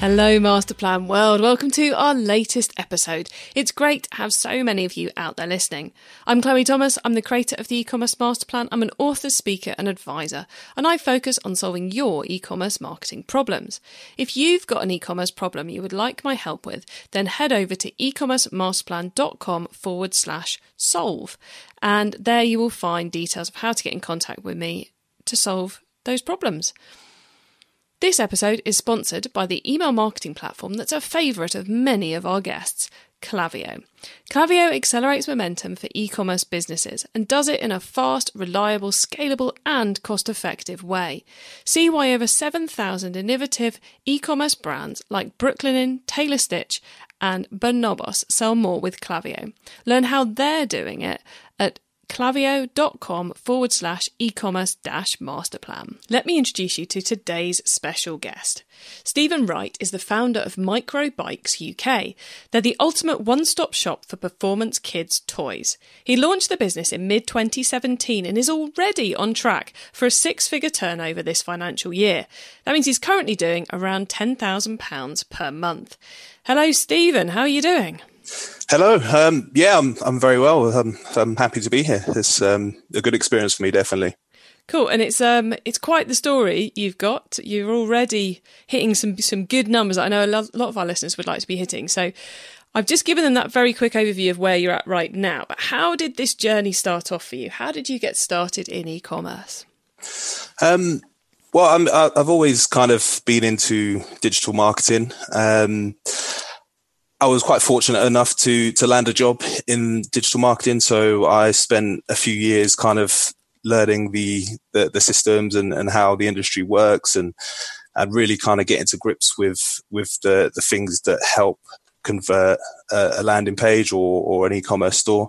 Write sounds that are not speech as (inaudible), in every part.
Hello, Masterplan World. Welcome to our latest episode. It's great to have so many of you out there listening. I'm Chloe Thomas. I'm the creator of the e-commerce Masterplan. I'm an author, speaker, and advisor, and I focus on solving your e-commerce marketing problems. If you've got an e-commerce problem you would like my help with, then head over to ecommercemasterplan.com forward slash solve, and there you will find details of how to get in contact with me to solve those problems. This episode is sponsored by the email marketing platform that's a favourite of many of our guests, Klaviyo. Klaviyo accelerates momentum for e commerce businesses and does it in a fast, reliable, scalable, and cost effective way. See why over 7,000 innovative e commerce brands like Brooklinen, Taylor Stitch, and Bonobos sell more with Klaviyo. Learn how they're doing it at klaviyo.com forward slash e-commerce dash masterplan. Let me introduce you to today's special guest. Stephen Wright is the founder of Micro Bikes UK. They're the ultimate one-stop shop for performance kids toys. He launched the business in mid-2017 and is already on track for a six-figure turnover this financial year. That means he's currently doing around £10,000 per month. Hello, Stephen. How are you doing? Hello. Um, yeah, I'm I'm very well. I'm I'm happy to be here. It's um, a good experience for me, definitely. Cool, and it's um it's quite the story you've got. You're already hitting some some good numbers. I know a lot, lot of our listeners would like to be hitting. So I've just given them that very quick overview of where you're at right now. But how did this journey start off for you? How did you get started in e-commerce? Um, well, I'm, I've always kind of been into digital marketing. Um, I was quite fortunate enough to to land a job in digital marketing. So I spent a few years kind of learning the the, the systems and, and how the industry works and and really kind of getting to grips with with the the things that help convert a, a landing page or, or an e-commerce store.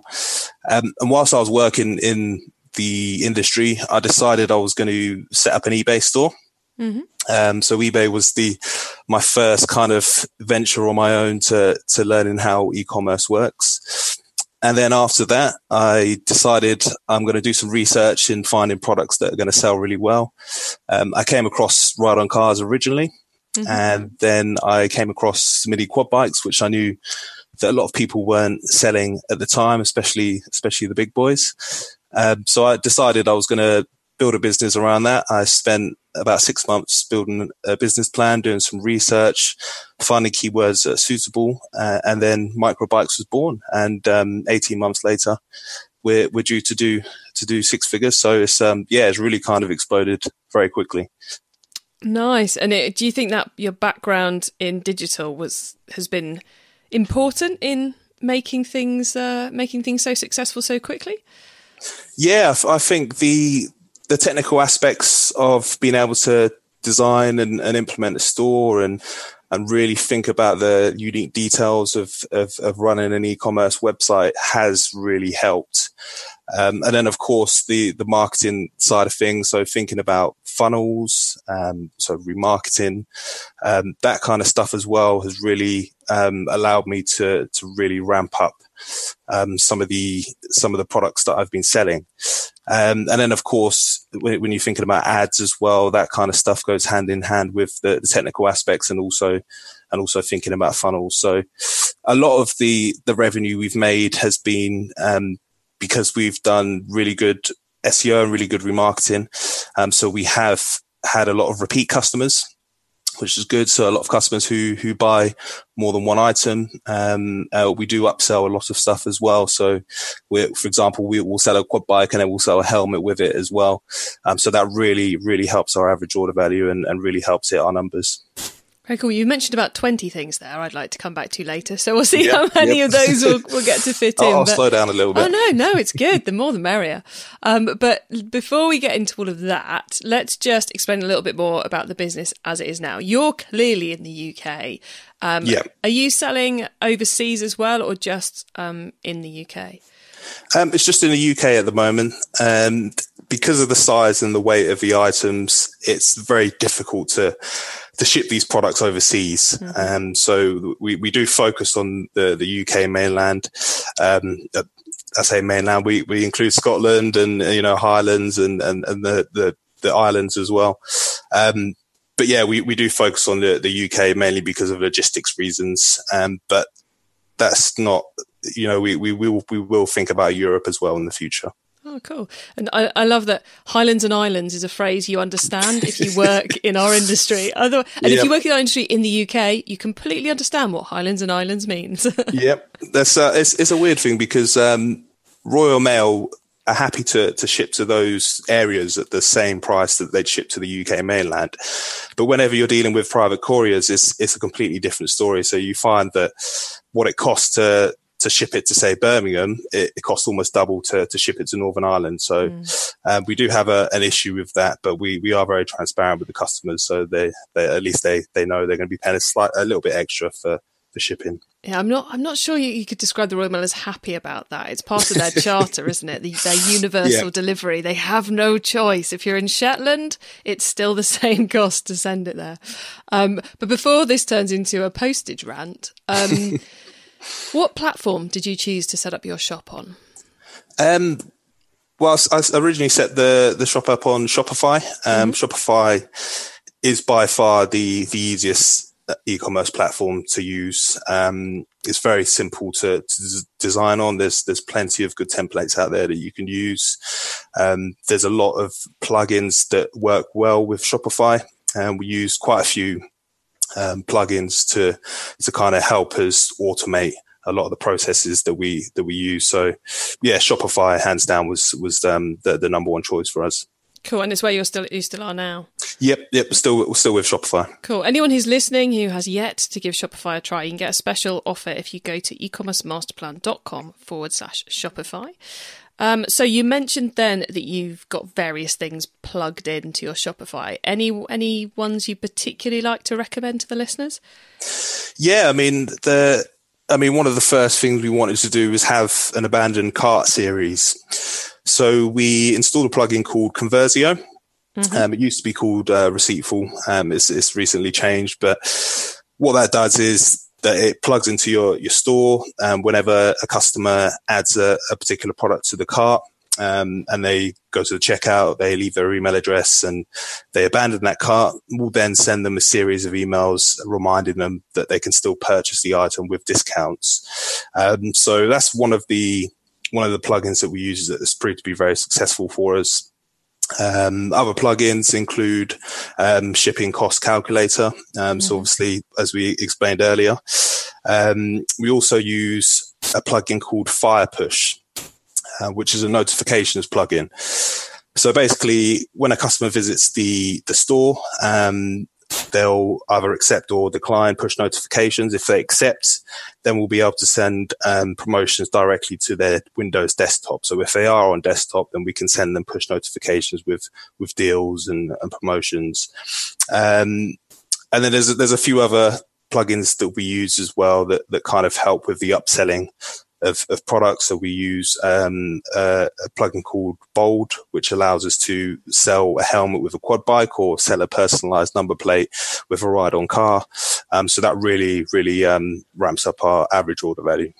Um, and whilst I was working in the industry, I decided I was going to set up an eBay store. Mm-hmm. Um, so eBay was the my first kind of venture on my own to to learning how e-commerce works. And then after that, I decided I'm going to do some research in finding products that are going to sell really well. Um, I came across Ride on Cars originally, mm-hmm. and then I came across mini quad bikes, which I knew that a lot of people weren't selling at the time, especially especially the big boys. Um, so I decided I was going to build a business around that. I spent about six months building a business plan, doing some research, finding keywords that are suitable, uh, and then Microbikes was born. And um, 18 months later, we're we're due to do to do six figures. So it's um, yeah, it's really kind of exploded very quickly. Nice. And it, do you think that your background in digital was has been important in making things uh, making things so successful so quickly? Yeah, I think the the technical aspects of being able to design and, and implement a store and and really think about the unique details of, of, of running an e-commerce website has really helped. Um, and then, of course, the, the marketing side of things. So thinking about funnels, um, so remarketing, um, that kind of stuff as well has really um, allowed me to to really ramp up um, some of the some of the products that I've been selling. Um, and then, of course, when, you're thinking about ads as well, that kind of stuff goes hand in hand with the, the technical aspects and also and also thinking about funnels. So, a lot of the the revenue we've made has been um, because we've done really good SEO and really good remarketing. Um, so we have had a lot of repeat customers which is good. So a lot of customers who who buy more than one item. Um, uh, we do upsell a lot of stuff as well. So, for example, we will sell a quad bike and then we'll sell a helmet with it as well. Um, so that really really helps our average order value and, and really helps hit our numbers. Very cool. You mentioned about 20 things there I'd like to come back to later. So we'll see yep, how many yep. of those we'll, (laughs) we'll, get to fit in. I'll, but, slow down a little bit. Oh, no, no, it's good. The more the merrier. Um, but before we get into all of that, let's just explain a little bit more about the business as it is now. You're clearly in the UK. Um, yeah. Are you selling overseas as well or just um, in the UK? Um, it's just in the UK at the moment. And because of the size and the weight of the items, it's very difficult to to ship these products overseas. Mm-hmm. um, so we, we do focus on the, the UK mainland. Um, uh, I say mainland, we, we include Scotland and, you know, Highlands and, and, and the, the, the islands as well. Um, but yeah, we, we do focus on the, the UK mainly because of logistics reasons. Um, but that's not, you know, we, we will, we will think about Europe as well in the future. Oh, cool. And I, I love that Highlands and Islands is a phrase you understand if you work in our industry. (laughs) Other, and yep. if you work in our industry in the UK, you completely understand what Highlands and Islands means. (laughs) yep. That's, uh, it's, it's a weird thing because, um, Royal Mail are happy to, to ship to those areas at the same price that they'd ship to the UK mainland. But whenever you're dealing with private couriers, it's, it's a completely different story. So you find that what it costs to, to ship it to say Birmingham, it, it costs almost double to, to ship it to Northern Ireland. So mm. um, we do have a, an issue with that, but we, we are very transparent with the customers. So they, they at least they, they know they're going to be paying a slight, a little bit extra for, for shipping. Yeah, I'm not. I'm not sure you, you, could describe the Royal Mail as happy about that. It's part of their charter, isn't it? The, their (laughs) universal yeah. delivery. They have no choice. If you're in Shetland, it's still the (laughs) same cost to send it there. Um, but before this turns into a postage rant, um, (laughs) what platform did you choose to set up your shop on? Um, well, I originally set the the shop up on Shopify. Um, mm-hmm. Shopify is by far the the easiest e-commerce platform to use. Um, it's very simple to, to, design on. There's there's plenty of good templates out there that you can use. Um, there's a lot of plugins that work well with Shopify, and we use quite a few um, plugins to to kind of help us automate a lot of the processes that we that we use. So, yeah, Shopify hands down was was um, the the number one choice for us. Cool, and it's where you're still you still are now. Yep, yep, still still with Shopify. Cool. Anyone who's listening who has yet to give Shopify a try, you can get a special offer if you go to ecommercemasterplan.com forward slash Shopify. Um, so you mentioned then that you've got various things plugged into your Shopify. Any any ones you particularly like to recommend to the listeners? Yeah, I mean the I mean one of the first things we wanted to do was have an abandoned cart series. So we installed a plugin called Conversio. Mm-hmm. Um, it used to be called uh, Receiptful. Um, it's, it's recently changed, but what that does is that it plugs into your, your store. Um, whenever a customer adds a, a particular product to the cart, um, and they go to the checkout, they leave their email address and they abandon that cart. We'll then send them a series of emails reminding them that they can still purchase the item with discounts. Um, so that's one of the one of the plugins that we use that has proved to be very successful for us. Um, other plugins include um, shipping cost calculator. Um, mm-hmm. So obviously, as we explained earlier, um, we also use a plugin called FirePush, uh, which is a notifications plugin. So basically, when a customer visits the the store, um, they'll either accept or decline push notifications. If they accept, then we'll be able to send um, promotions directly to their Windows desktop. So if they are on desktop, then we can send them push notifications with with deals and, and promotions. Um, and then there's there's a few other plugins that we use as well that that kind of help with the upselling of, of products. So we use um, a plugin called Bold, which allows us to sell a helmet with a quad bike or sell a personalized number plate with a ride on car. Um, so that really, really um, ramps up our average order value.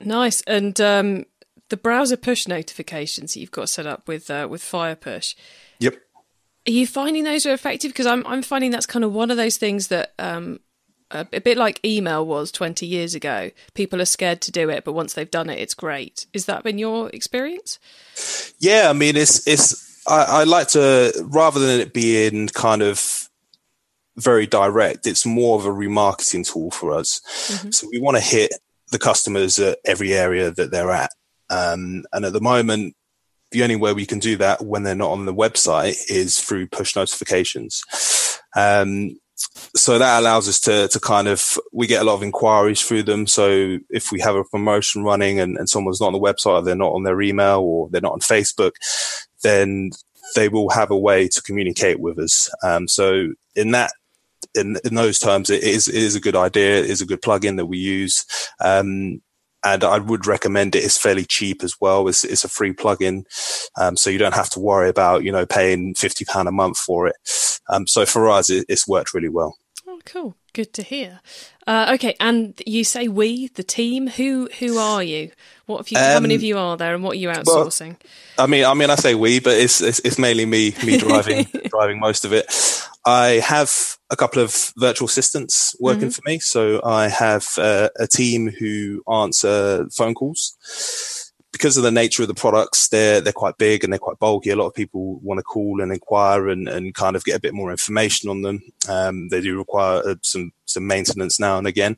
Nice. And um, the browser push notifications that you've got set up with uh, with FirePush. Yep. Are you finding those are effective? Because I'm I'm finding that's kind of one of those things that um, a, bit like email was 20 years ago. People are scared to do it, but once they've done it, it's great. Is that been your experience? Yeah, I mean, it's it's. I, I like to rather than it being kind of very direct. It's more of a remarketing tool for us. Mm-hmm. So we want to hit the customers at every area that they're at. Um, and at the moment, the only way we can do that when they're not on the website is through push notifications. Um, so that allows us to to kind of we get a lot of inquiries through them. So if we have a promotion running and, and someone's not on the website, they're not on their email, or they're not on Facebook, then they will have a way to communicate with us. Um, so in that in, in those terms, it is, it is a good idea. It is a good plugin that we use. Um, and I would recommend it. It's fairly cheap as well. It's, it's a free plugin, um, so you don't have to worry about you know paying fifty pound a month for it. Um, so for us, it, it's worked really well. Oh, cool. Good to hear. Uh, okay, and you say we, the team. Who who are you? What have you? Um, how many of um, you are there, and what are you outsourcing? Well, I mean, I mean, I say we, but it's it's, it's mainly me me driving (laughs) driving most of it. I have a couple of virtual assistants working mm-hmm. for me, so I have uh, a team who answer phone calls because of the nature of the products, they're they're quite big and they're quite bulky. A lot of people want to call and inquire and, and kind of get a bit more information on them. Um, they do require uh, some some maintenance now and again.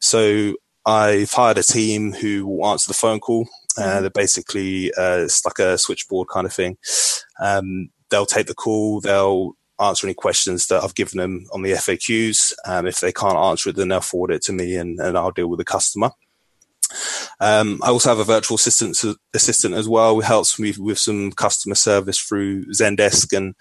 So I've hired a team who will answer the phone call. Uh, mm-hmm. they're basically uh, it's like a switchboard kind of thing. Um, they'll take the call. They'll answer any questions that I've given them on the FAQs. Um, if they can't answer it, then they'll forward it to me and, and I'll deal with the customer. Um, I also have a virtual assistant assistant as well, who helps me with some customer service through Zendesk, and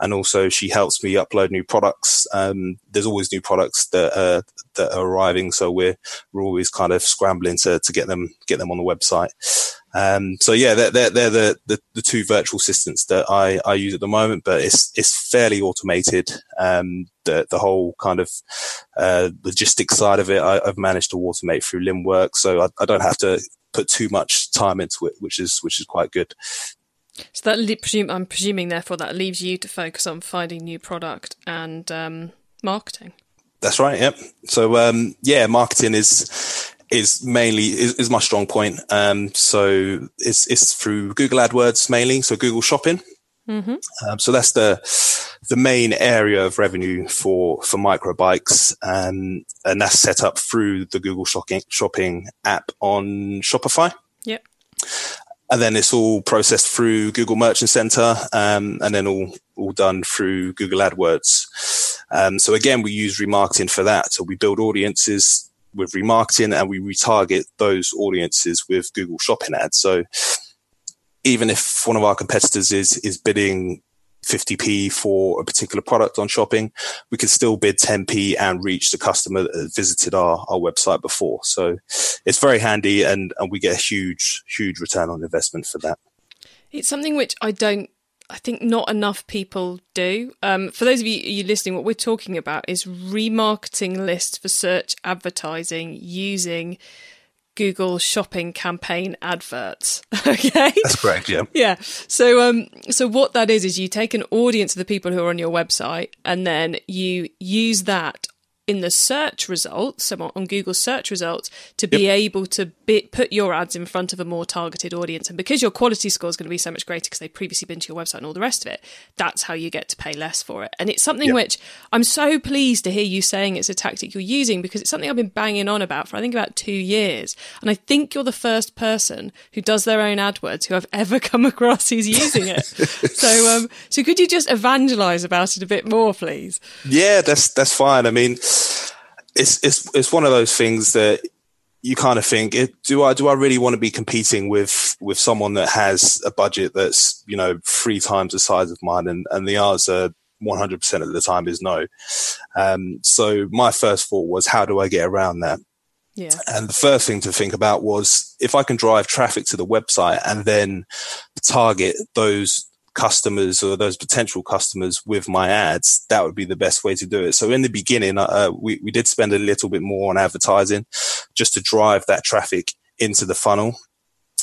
and also she helps me upload new products. Um, there's always new products that are, that are arriving, so we're we're always kind of scrambling to to get them get them on the website. Um, so yeah, they're, they're, they're the, the, the, two virtual assistants that I, I use at the moment, but it's, it's fairly automated. Um, the, the whole kind of, uh, logistics side of it, I, have managed to automate through Linnwork. So I, I, don't have to put too much time into it, which is, which is quite good. So that presume, I'm presuming therefore that leaves you to focus on finding new product and, um, marketing. That's right. Yep. So, um, yeah, marketing is, is mainly is, is my strong point. Um, so it's it's through Google AdWords mainly, so Google Shopping. Mm-hmm. Um, so that's the the main area of revenue for for microbikes, um, and that's set up through the Google Shopping Shopping app on Shopify. Yep. And then it's all processed through Google Merchant Center, um, and then all all done through Google AdWords. Um, so again, we use remarketing for that. So we build audiences with remarketing and we retarget those audiences with Google Shopping ads. So even if one of our competitors is is bidding 50p for a particular product on shopping, we can still bid 10p and reach the customer that visited our, our website before. So it's very handy and, and we get a huge, huge return on investment for that. It's something which I don't I think not enough people do. Um, for those of you, you listening, what we're talking about is remarketing lists for search advertising using Google shopping campaign adverts. (laughs) okay, that's correct. Yeah, yeah. So, um, so what that is is you take an audience of the people who are on your website, and then you use that in the search results, so on Google search results, to be yep. able to be, put your ads in front of a more targeted audience. And because your quality score is going to be so much greater because they've previously been to your website and all the rest of it, that's how you get to pay less for it. And it's something yep. which I'm so pleased to hear you saying it's a tactic you're using because it's something I've been banging on about for I think about two years. And I think you're the first person who does their own AdWords who I've (laughs) ever come across who's using it. (laughs) so, um, so could you just evangelize about it a bit more, please? Yeah, that's that's fine. I mean it's it's it's one of those things that you kind of think, do I do I really want to be competing with with someone that has a budget that's you know three times the size of mine? And and the answer 100% of the time is no. Um, so my first thought was, how do I get around that? Yeah. And the first thing to think about was if I can drive traffic to the website and then target those customers or those potential customers with my ads, that would be the best way to do it. So in the beginning, uh, we, we did spend a little bit more on advertising just to drive that traffic into the funnel.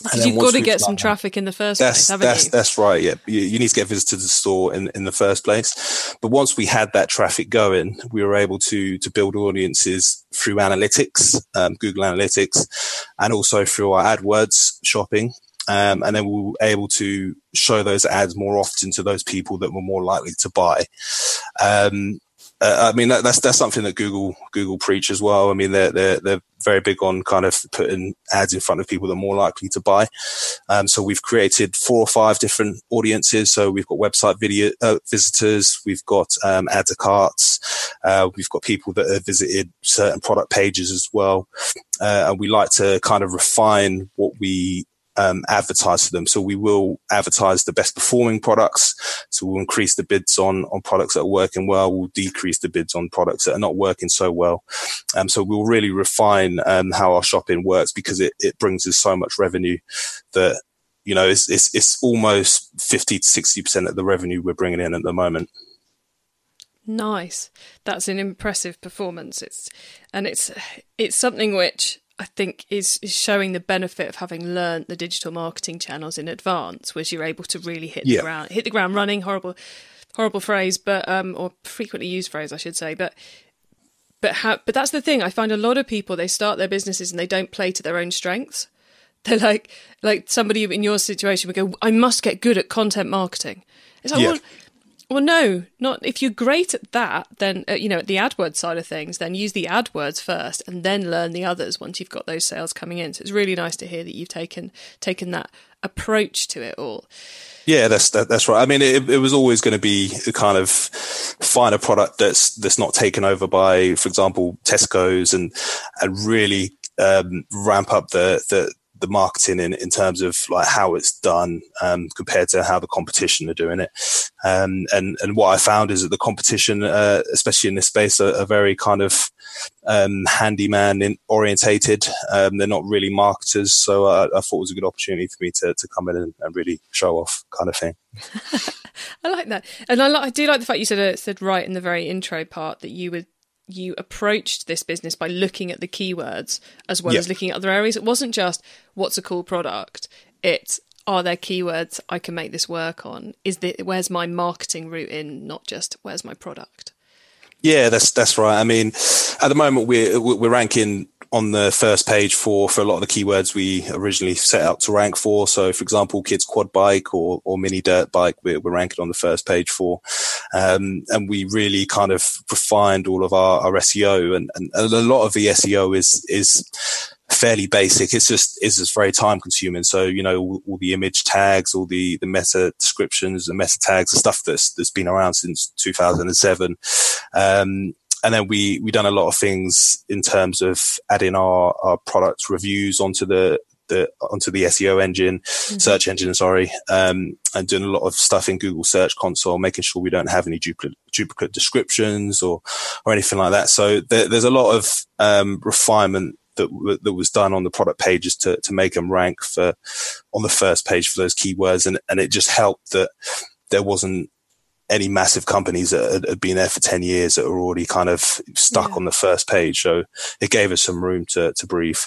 Because you've got to get some traffic in the first that's, place, that's, you? That's right. Yeah, you, you, need to get visitors to the store in, in the first place. But once we had that traffic going, we were able to to build audiences through analytics, um, Google Analytics, and also through our AdWords shopping. Um, and then we were able to show those ads more often to those people that were more likely to buy. Um, uh, I mean, that, that's that's something that Google Google preach as well. I mean, they're they're they're very big on kind of putting ads in front of people that are more likely to buy. Um, so we've created four or five different audiences. So we've got website video uh, visitors, we've got um, add to carts, uh, we've got people that have visited certain product pages as well, uh, and we like to kind of refine what we um, advertise for them. So we will advertise the best performing products. So we'll increase the bids on, on products that are working well. We'll decrease the bids on products that are not working so well. Um, so we'll really refine um, how our shopping works because it, it brings us so much revenue that, you know, it's, it's, it's almost 50 to 60% of the revenue we're bringing in at the moment. Nice. That's an impressive performance. It's and it's it's something which I think is, is showing the benefit of having learned the digital marketing channels in advance, was you're able to really hit yeah. the ground hit the ground running. Horrible, horrible phrase, but um, or frequently used phrase, I should say. But but how? But that's the thing. I find a lot of people they start their businesses and they don't play to their own strengths. (laughs) They're like like somebody in your situation would go, I must get good at content marketing. It's like, yeah. well, well, no, not if you're great at that. Then uh, you know, at the AdWords side of things, then use the AdWords first, and then learn the others once you've got those sales coming in. So it's really nice to hear that you've taken taken that approach to it all. Yeah, that's that, that's right. I mean, it, it was always going to be a kind of find a product that's that's not taken over by, for example, Tesco's, and and really um, ramp up the the the marketing in, in terms of like how it's done um, compared to how the competition are doing it. Um, and and what I found is that the competition, uh, especially in this space, are, are very kind of um, handyman in, orientated. Um, they're not really marketers, so I, I, thought it was a good opportunity for me to, to come in and, and really show off, kind of thing. (laughs) I like that, and I, I do like the fact you said it said right in the very intro part that you would you approached this business by looking at the keywords as well as looking at other areas. It wasn't just what's a cool product. It's are there keywords I can make this work on? Is the where's my marketing route in, not just where's my product? Yeah, that's that's right. I mean, at the moment we're we're ranking on the first page for for a lot of the keywords we originally set out to rank for. So, for example, kids quad bike or or mini dirt bike, we're, we're ranking on the first page for, um, and we really kind of refined all of our, our SEO, and, and a lot of the SEO is is fairly basic. It's just it's just very time consuming. So you know all, all, the image tags, all the the meta descriptions, the meta tags, the stuff that's that's been around since 2007. Um, and then we we done a lot of things in terms of adding our our product reviews onto the the, onto the SEO engine, mm-hmm. search engine, sorry, um, and doing a lot of stuff in Google Search Console, making sure we don't have any duplicate, duplicate descriptions or, or anything like that. So there, there's a lot of, um, refinement that, that was done on the product pages to, to make them rank for on the first page for those keywords. And, and it just helped that there wasn't any massive companies that had, had, been there for 10 years that were already kind of stuck yeah. on the first page. So it gave us some room to, to breathe.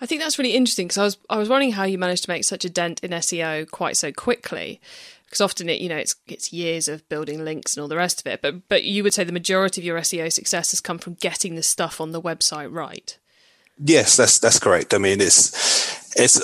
I think that's really interesting because I was I was wondering how you managed to make such a dent in SEO quite so quickly. Because often it, you know, it's it's years of building links and all the rest of it. But but you would say the majority of your SEO success has come from getting the stuff on the website right. Yes, that's that's correct. I mean, it's it's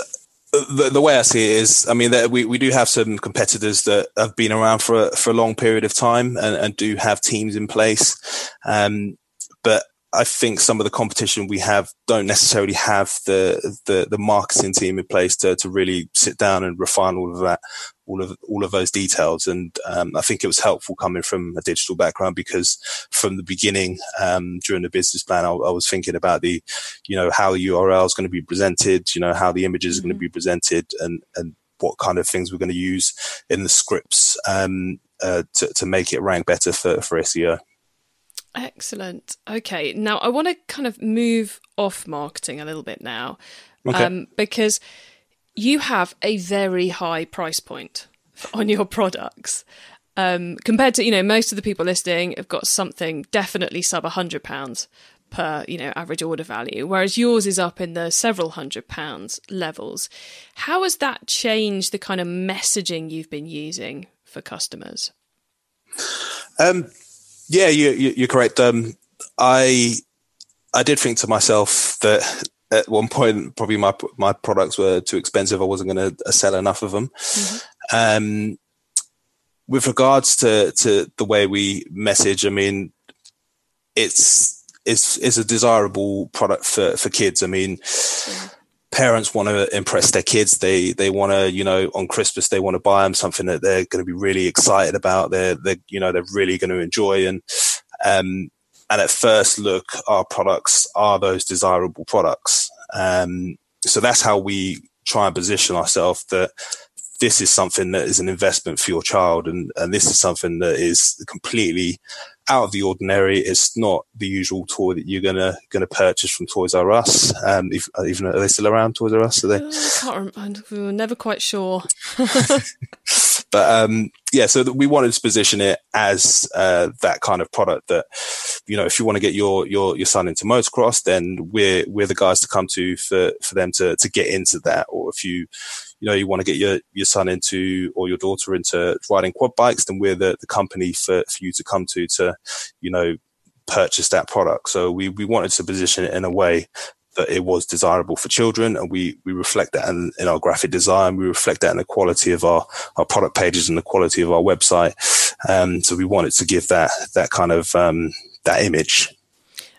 the, the way I see it is, I mean, that we, we do have some competitors that have been around for a, for a long period of time and, and do have teams in place. Um, but I think some of the competition we have don't necessarily have the, the, the marketing team in place to, to really sit down and refine all of that, all of, all of those details. And, um, I think it was helpful coming from a digital background because from the beginning, um, during the business plan, I, I, was thinking about the, you know, how the URL is going to be presented, you know, how the images mm-hmm. are going to be presented and, and what kind of things we're going to use in the scripts, um, uh, to, to make it rank better for, for SEO. Excellent. Okay. Now I want to kind of move off marketing a little bit now okay. um, because you have a very high price point (laughs) on your products. Um, compared to, you know, most of the people listening have got something definitely sub a hundred pounds per, you know, average order value, whereas yours is up in the several hundred pounds levels. How has that changed the kind of messaging you've been using for customers? Um, yeah, you, you, are correct. Um, I I did think to myself that at one point probably my my products were too expensive. I wasn't going to sell enough of them. Mm-hmm. Um, with regards to to the way we message, I mean, it's it's it's a desirable product for for kids. I mean. Parents want to impress their kids. They they want to, you know, on Christmas they want to buy them something that they're going to be really excited about. They're they you know they're really going to enjoy and um and at first look, our products are those desirable products. Um, so that's how we try and position ourselves that this is something that is an investment for your child and, and this is something that is completely out of the ordinary. It's not the usual toy that you're gonna gonna purchase from Toys R Us. Um, if, even are they still around? Toys R Us? Are they? Uh, I can't remember. We were never quite sure. but (laughs) (laughs) but um, yeah, so we wanted to position it as uh, that kind of product that you know, if you want to get your your your son into motocross, then we're we're the guys to come to for for them to to get into that. Or if you you know you want to get your your son into or your daughter into riding quad bikes, then we're the the company for for you to come to to you know purchase that product. So we we wanted to position it in a way that it was desirable for children. And we, we reflect that in, in, our graphic design. We reflect that in the quality of our, our product pages and the quality of our website. Um, so we wanted to give that, that kind of, um, that image.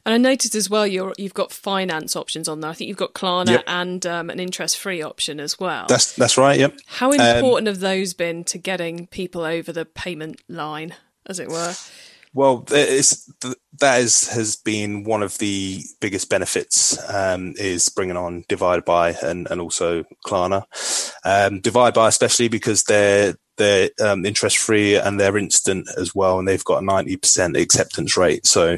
And I noticed as well you have got finance options on there. I think you've got Klarna yep. and um, an interest-free option as well. That's that's right. Yep. How important um, have those been to getting people over the payment line, as it were? Well, that is, has been one of the biggest benefits um, is bringing on DivideBuy and, and also Klarna. Um, DivideBuy especially because they're they're um, interest free and they're instant as well, and they've got a ninety percent acceptance rate. So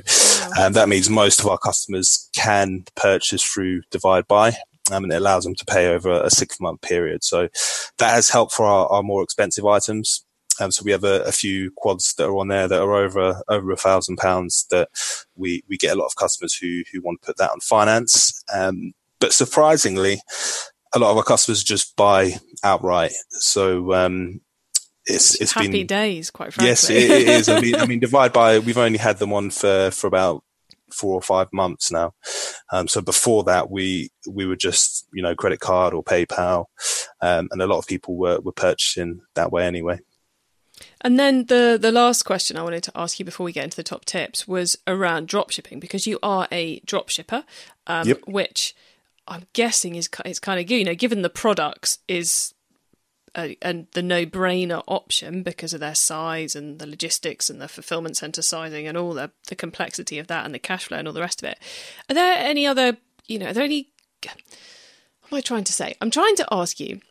um, that means most of our customers can purchase through DivideBuy. Um, and it allows them to pay over a six month period. So that has helped for our, our more expensive items. Um, so we have a, a, few quads that are on there that are over over a thousand pounds that we we get a lot of customers who who want to put that on finance. Um, but surprisingly, a lot of our customers just buy outright. So um, it's it's happy been days, quite frankly. Yes, it, it is. I (laughs) mean, I mean, DivideBuy we've only had them on for for about four or five months now. Um, so before that, we we were just you know credit card or PayPal, um, and a lot of people were were purchasing that way anyway. And then the the last question I wanted to ask you before we get into the top tips was around dropshipping because you are a dropshipper, um, yep. which I'm guessing is it's kind of. You know, given the products is a, a, the no brainer option because of their size and the logistics and the fulfillment center sizing and all the the complexity of that and the cash flow and all the rest of it. Are there any other? You know, are there any? What am I trying to say? I'm trying to ask you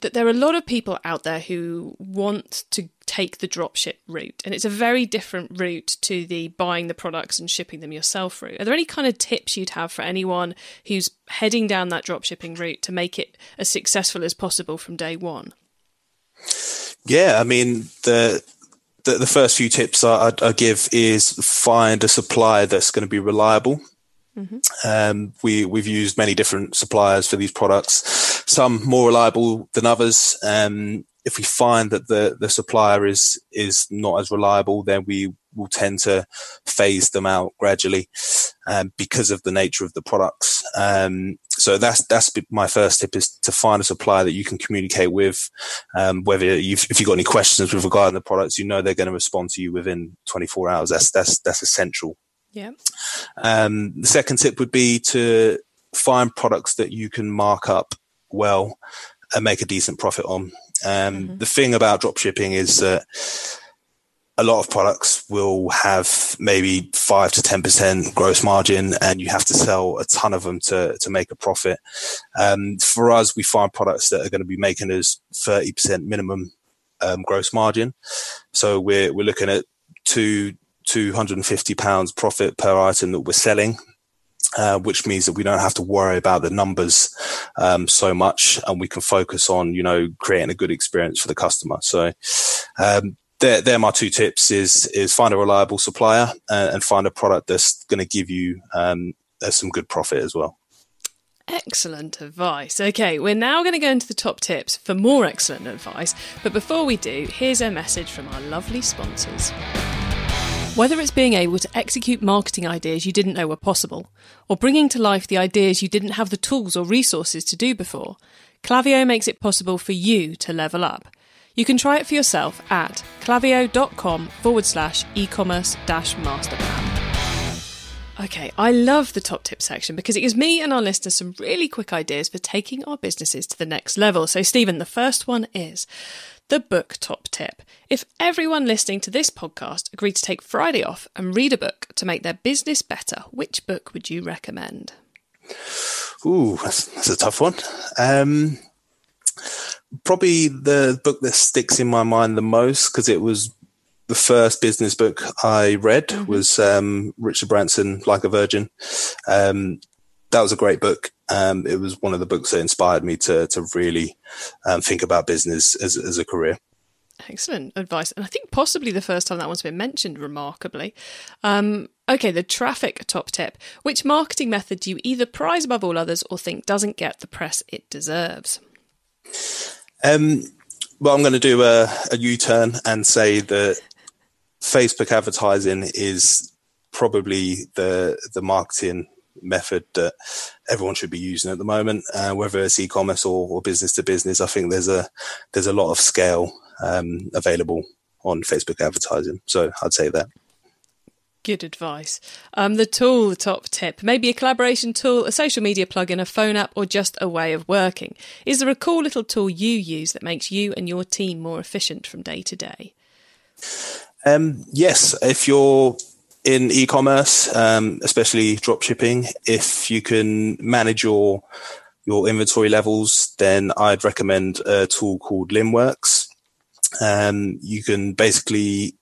that there are a lot of people out there who want to take the dropship route, and it's a very different route to the buying the products and shipping them yourself route. Are there any kind of tips you'd have for anyone who's heading down that dropshipping route to make it as successful as possible from day one? Yeah, I mean the the, the first few tips I, I give is find a supplier that's going to be reliable. Mm-hmm. Um, we we've used many different suppliers for these products, some more reliable than others. Um, if we find that the the supplier is is not as reliable, then we will tend to phase them out gradually um, because of the nature of the products. Um, so that's that's my first tip is to find a supplier that you can communicate with. Um, whether you've, if you've got any questions with regard to the products, you know they're going to respond to you within 24 hours. That's that's that's essential. Yeah. Um, the second tip would be to find products that you can mark up well and make a decent profit on. Um, mm-hmm. The thing about drop shipping is that a lot of products will have maybe five to 10% gross margin and you have to sell a ton of them to, to make a profit. Um, for us, we find products that are going to be making us 30% minimum um, gross margin. So we're, we're looking at two, 250 pounds profit per item that we're selling. Uh, which means that we don't have to worry about the numbers um, so much, and we can focus on, you know, creating a good experience for the customer. So, um, they're, they're my two tips is is find a reliable supplier and, and find a product that's going to give you um, uh, some good profit as well. Excellent advice. Okay, we're now going to go into the top tips for more excellent advice. But before we do, here's a message from our lovely sponsors. Whether it's being able to execute marketing ideas you didn't know were possible, or bringing to life the ideas you didn't have the tools or resources to do before, Klaviyo makes it possible for you to level up. You can try it for yourself at klaviyo.com forward slash e-commerce dash master plan. Okay, I love the top tip section because it gives me and our listeners some really quick ideas for taking our businesses to the next level. So, Stephen, the first one is the book top tip. If everyone listening to this podcast agreed to take Friday off and read a book to make their business better, which book would you recommend? Ooh, that's, that's a tough one. Um, probably the book that sticks in my mind the most because it was the first business book I read mm-hmm. was um, Richard Branson, Like a Virgin. Um, that was a great book. Um, it was one of the books that inspired me to to really um, think about business as, as a career. Excellent advice. And I think possibly the first time that one's been mentioned, remarkably. Um, okay, the traffic top tip. Which marketing method do you either prize above all others or think doesn't get the press it deserves? Um, well, I'm going to do a a U-turn and say that Facebook advertising is probably the the marketing method that everyone should be using at the moment, uh, whether it's e-commerce or, or, business to business. I think there's a there's a lot of scale um, available on Facebook advertising, so I'd say that. Good advice. Um, the tool, the top tip, maybe a collaboration tool, a social media plugin, a phone app, or just a way of working. Is there a cool little tool you use that makes you and your team more efficient from day to day? Um, yes, if you're in e-commerce, um, especially drop shipping, if you can manage your your inventory levels, then I'd recommend a tool called Linnworks. Um, you can basically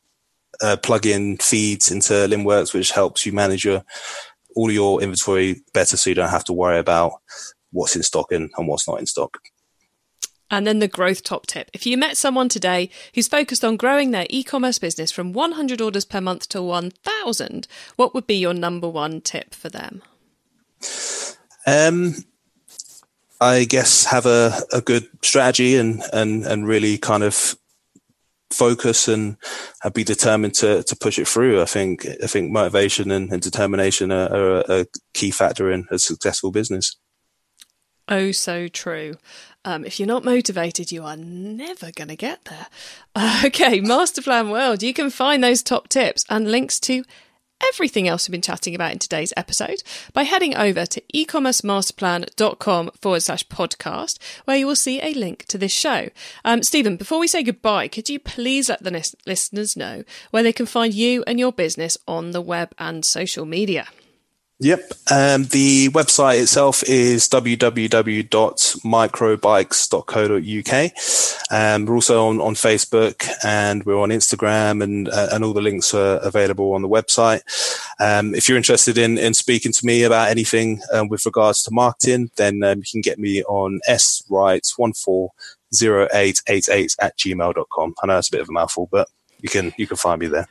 uh, plug in feeds into Linnworks, which helps you manage your all your inventory better, so you don't have to worry about what's in stock and, and what's not in stock. And then the growth top tip. If you met someone today who's focused on growing their e commerce business from 100 orders per month to 1,000, what would be your number one tip for them? Um, I guess have a, a good strategy and, and, and really kind of focus and be determined to, to push it through. I think I think motivation and, and determination are, are, a key factor in a successful business. Oh, so true. Um, if you're not motivated, you are never going to get there. (laughs) Okay, Masterplan World. You can find those top tips and links to everything else we've been chatting about in today's episode by heading over to ecommercemasterplan.com forward slash podcast, where you will see a link to this show. Um, Stephen, before we say goodbye, could you please let the listeners know where they can find you and your business on the web and social media? Yep. Um, the website itself is www.microbikes.co.uk. Um, we're also on, on Facebook and we're on Instagram and, uh, and all the links are available on the website. Um, if you're interested in, in speaking to me about anything um, with regards to marketing, then um, you can get me on swright140888 at gmail.com. I know it's a bit of a mouthful, but you can, you can find me there.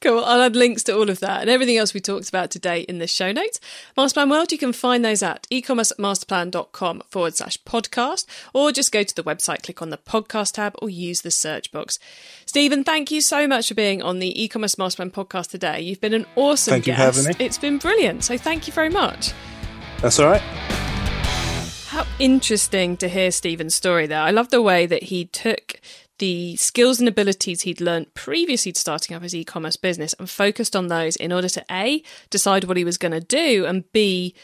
Cool. I'll add links to all of that and everything else we talked about today in the show notes. Masterplan World, you can find those at ecommercemasterplan.com forward slash podcast, or just go to the website, click on the podcast tab, or use the search box. Stephen, thank you so much for being on the e-commerce masterplan podcast today. You've been an awesome thank guest. You for having me. It's been brilliant. So thank you very much. That's all right. How interesting to hear Stephen's story there. I love the way that he took the skills and abilities he'd learned previously to starting up his e-commerce business and focused on those in order to a decide what he was going to do and b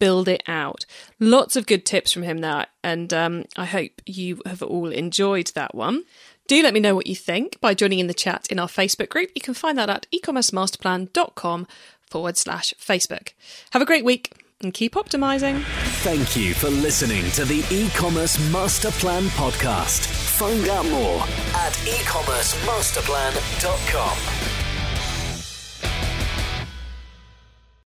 build it out. Lots of good tips from him there and um, i hope you have all enjoyed that one. Do let me know what you think by joining in the chat in our facebook group. You can find that at ecommercemasterplan.com forward slash facebook. Have a great week and keep optimizing. Thank you for listening to the e-commerce master plan podcast. Find out more at ecommercemasterplan.com.